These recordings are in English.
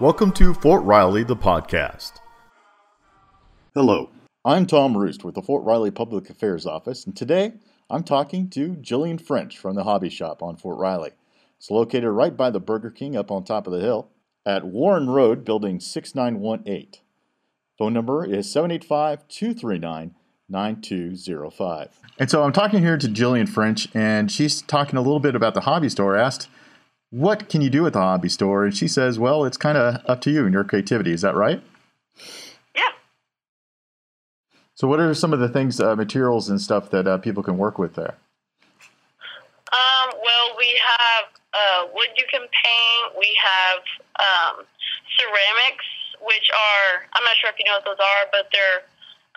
Welcome to Fort Riley, the podcast. Hello, I'm Tom Roost with the Fort Riley Public Affairs Office, and today I'm talking to Jillian French from the Hobby Shop on Fort Riley. It's located right by the Burger King up on top of the hill at Warren Road, building 6918. Phone number is 785 239 9205. And so I'm talking here to Jillian French, and she's talking a little bit about the hobby store. Asked, What can you do at the hobby store? And she says, Well, it's kind of up to you and your creativity. Is that right? Yeah. So, what are some of the things, uh, materials, and stuff that uh, people can work with there? Um, well, we have uh, wood you can paint. We have um, ceramics, which are, I'm not sure if you know what those are, but they're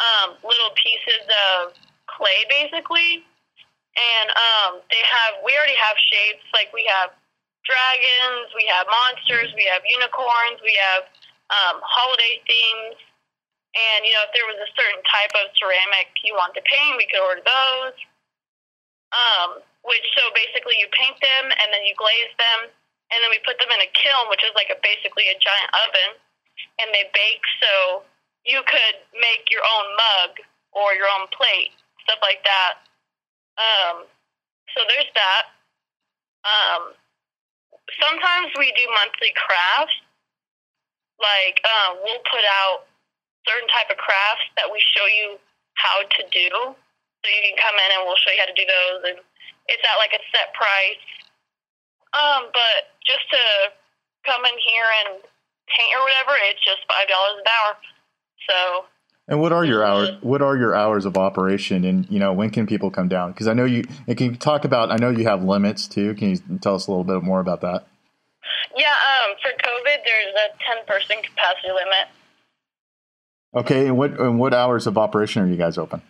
um, little pieces of clay basically. And um, they have, we already have shapes, like we have dragons, we have monsters, we have unicorns, we have um, holiday themes. And, you know, if there was a certain type of ceramic you want to paint, we could order those. Um, which, so basically you paint them and then you glaze them and then we put them in a kiln, which is like a basically a giant oven, and they bake. So you could make your own mug or your own plate, stuff like that. Um, so there's that. Um, sometimes we do monthly crafts. Like um, we'll put out certain type of crafts that we show you how to do. So you can come in and we'll show you how to do those, and it's at like a set price. Um, but just to come in here and paint or whatever, it's just five dollars an hour. So. And what are your hours? What are your hours of operation? And you know, when can people come down? Because I know you. And can you talk about? I know you have limits too. Can you tell us a little bit more about that? Yeah. Um, for COVID, there's a ten person capacity limit. Okay. And what and what hours of operation are you guys open?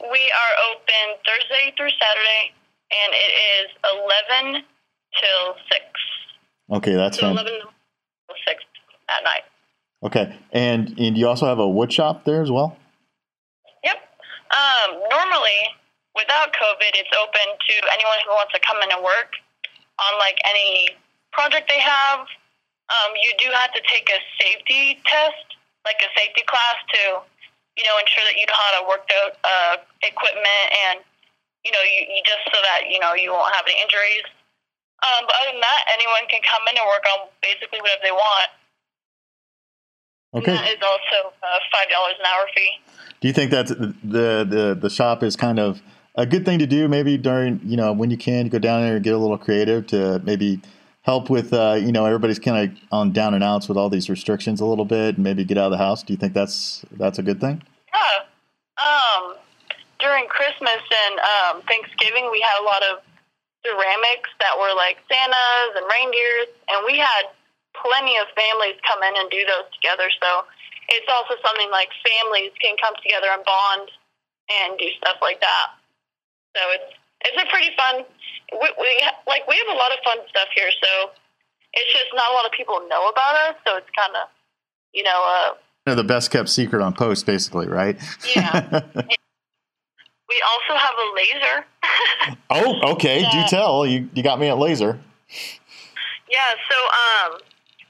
We are open Thursday through Saturday, and it is eleven till six. Okay, that's so eleven till six at night. Okay, and and you also have a wood shop there as well. Yep. Um, normally, without COVID, it's open to anyone who wants to come in and work on like any project they have. Um, you do have to take a safety test, like a safety class, to you know ensure that you know how to work the uh, equipment and you know you, you just so that you know you won't have any injuries. Um, but other than that, anyone can come in and work on basically whatever they want. Okay. And that is also a five dollars an hour fee. Do you think that the, the the shop is kind of a good thing to do? Maybe during you know when you can you go down there and get a little creative to maybe help with uh, you know everybody's kind of on down and outs with all these restrictions a little bit and maybe get out of the house. Do you think that's that's a good thing? Yeah. Um, during Christmas and um, Thanksgiving, we had a lot of ceramics that were like Santas and reindeers, and we had plenty of families come in and do those together. So it's also something like families can come together and bond and do stuff like that. So it's it's a pretty fun. We, we like we have a lot of fun stuff here. So it's just not a lot of people know about us. So it's kind of you know uh, the best kept secret on post, basically, right? Yeah. we also have a laser. oh, okay. Yeah. Do tell. You you got me at laser. Yeah. So um,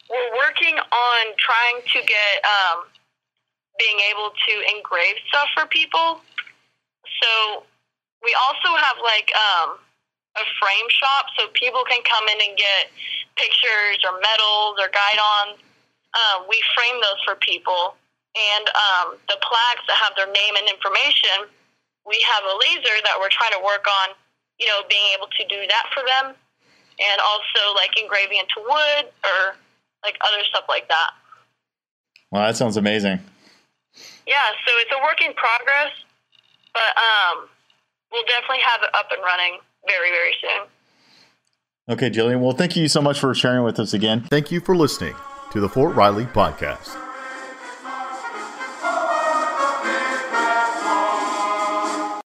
we're working on trying to get um, being able to engrave stuff for people. So we also have like um, a frame shop, so people can come in and get pictures or medals or guidons. Um, we frame those for people, and um, the plaques that have their name and information. We have a laser that we're trying to work on, you know, being able to do that for them, and also like engraving into wood or like other stuff like that. Well, that sounds amazing. Yeah, so it's a work in progress, but um, we'll definitely have it up and running very, very soon. Okay, Jillian. Well, thank you so much for sharing with us again. Thank you for listening to the Fort Riley podcast.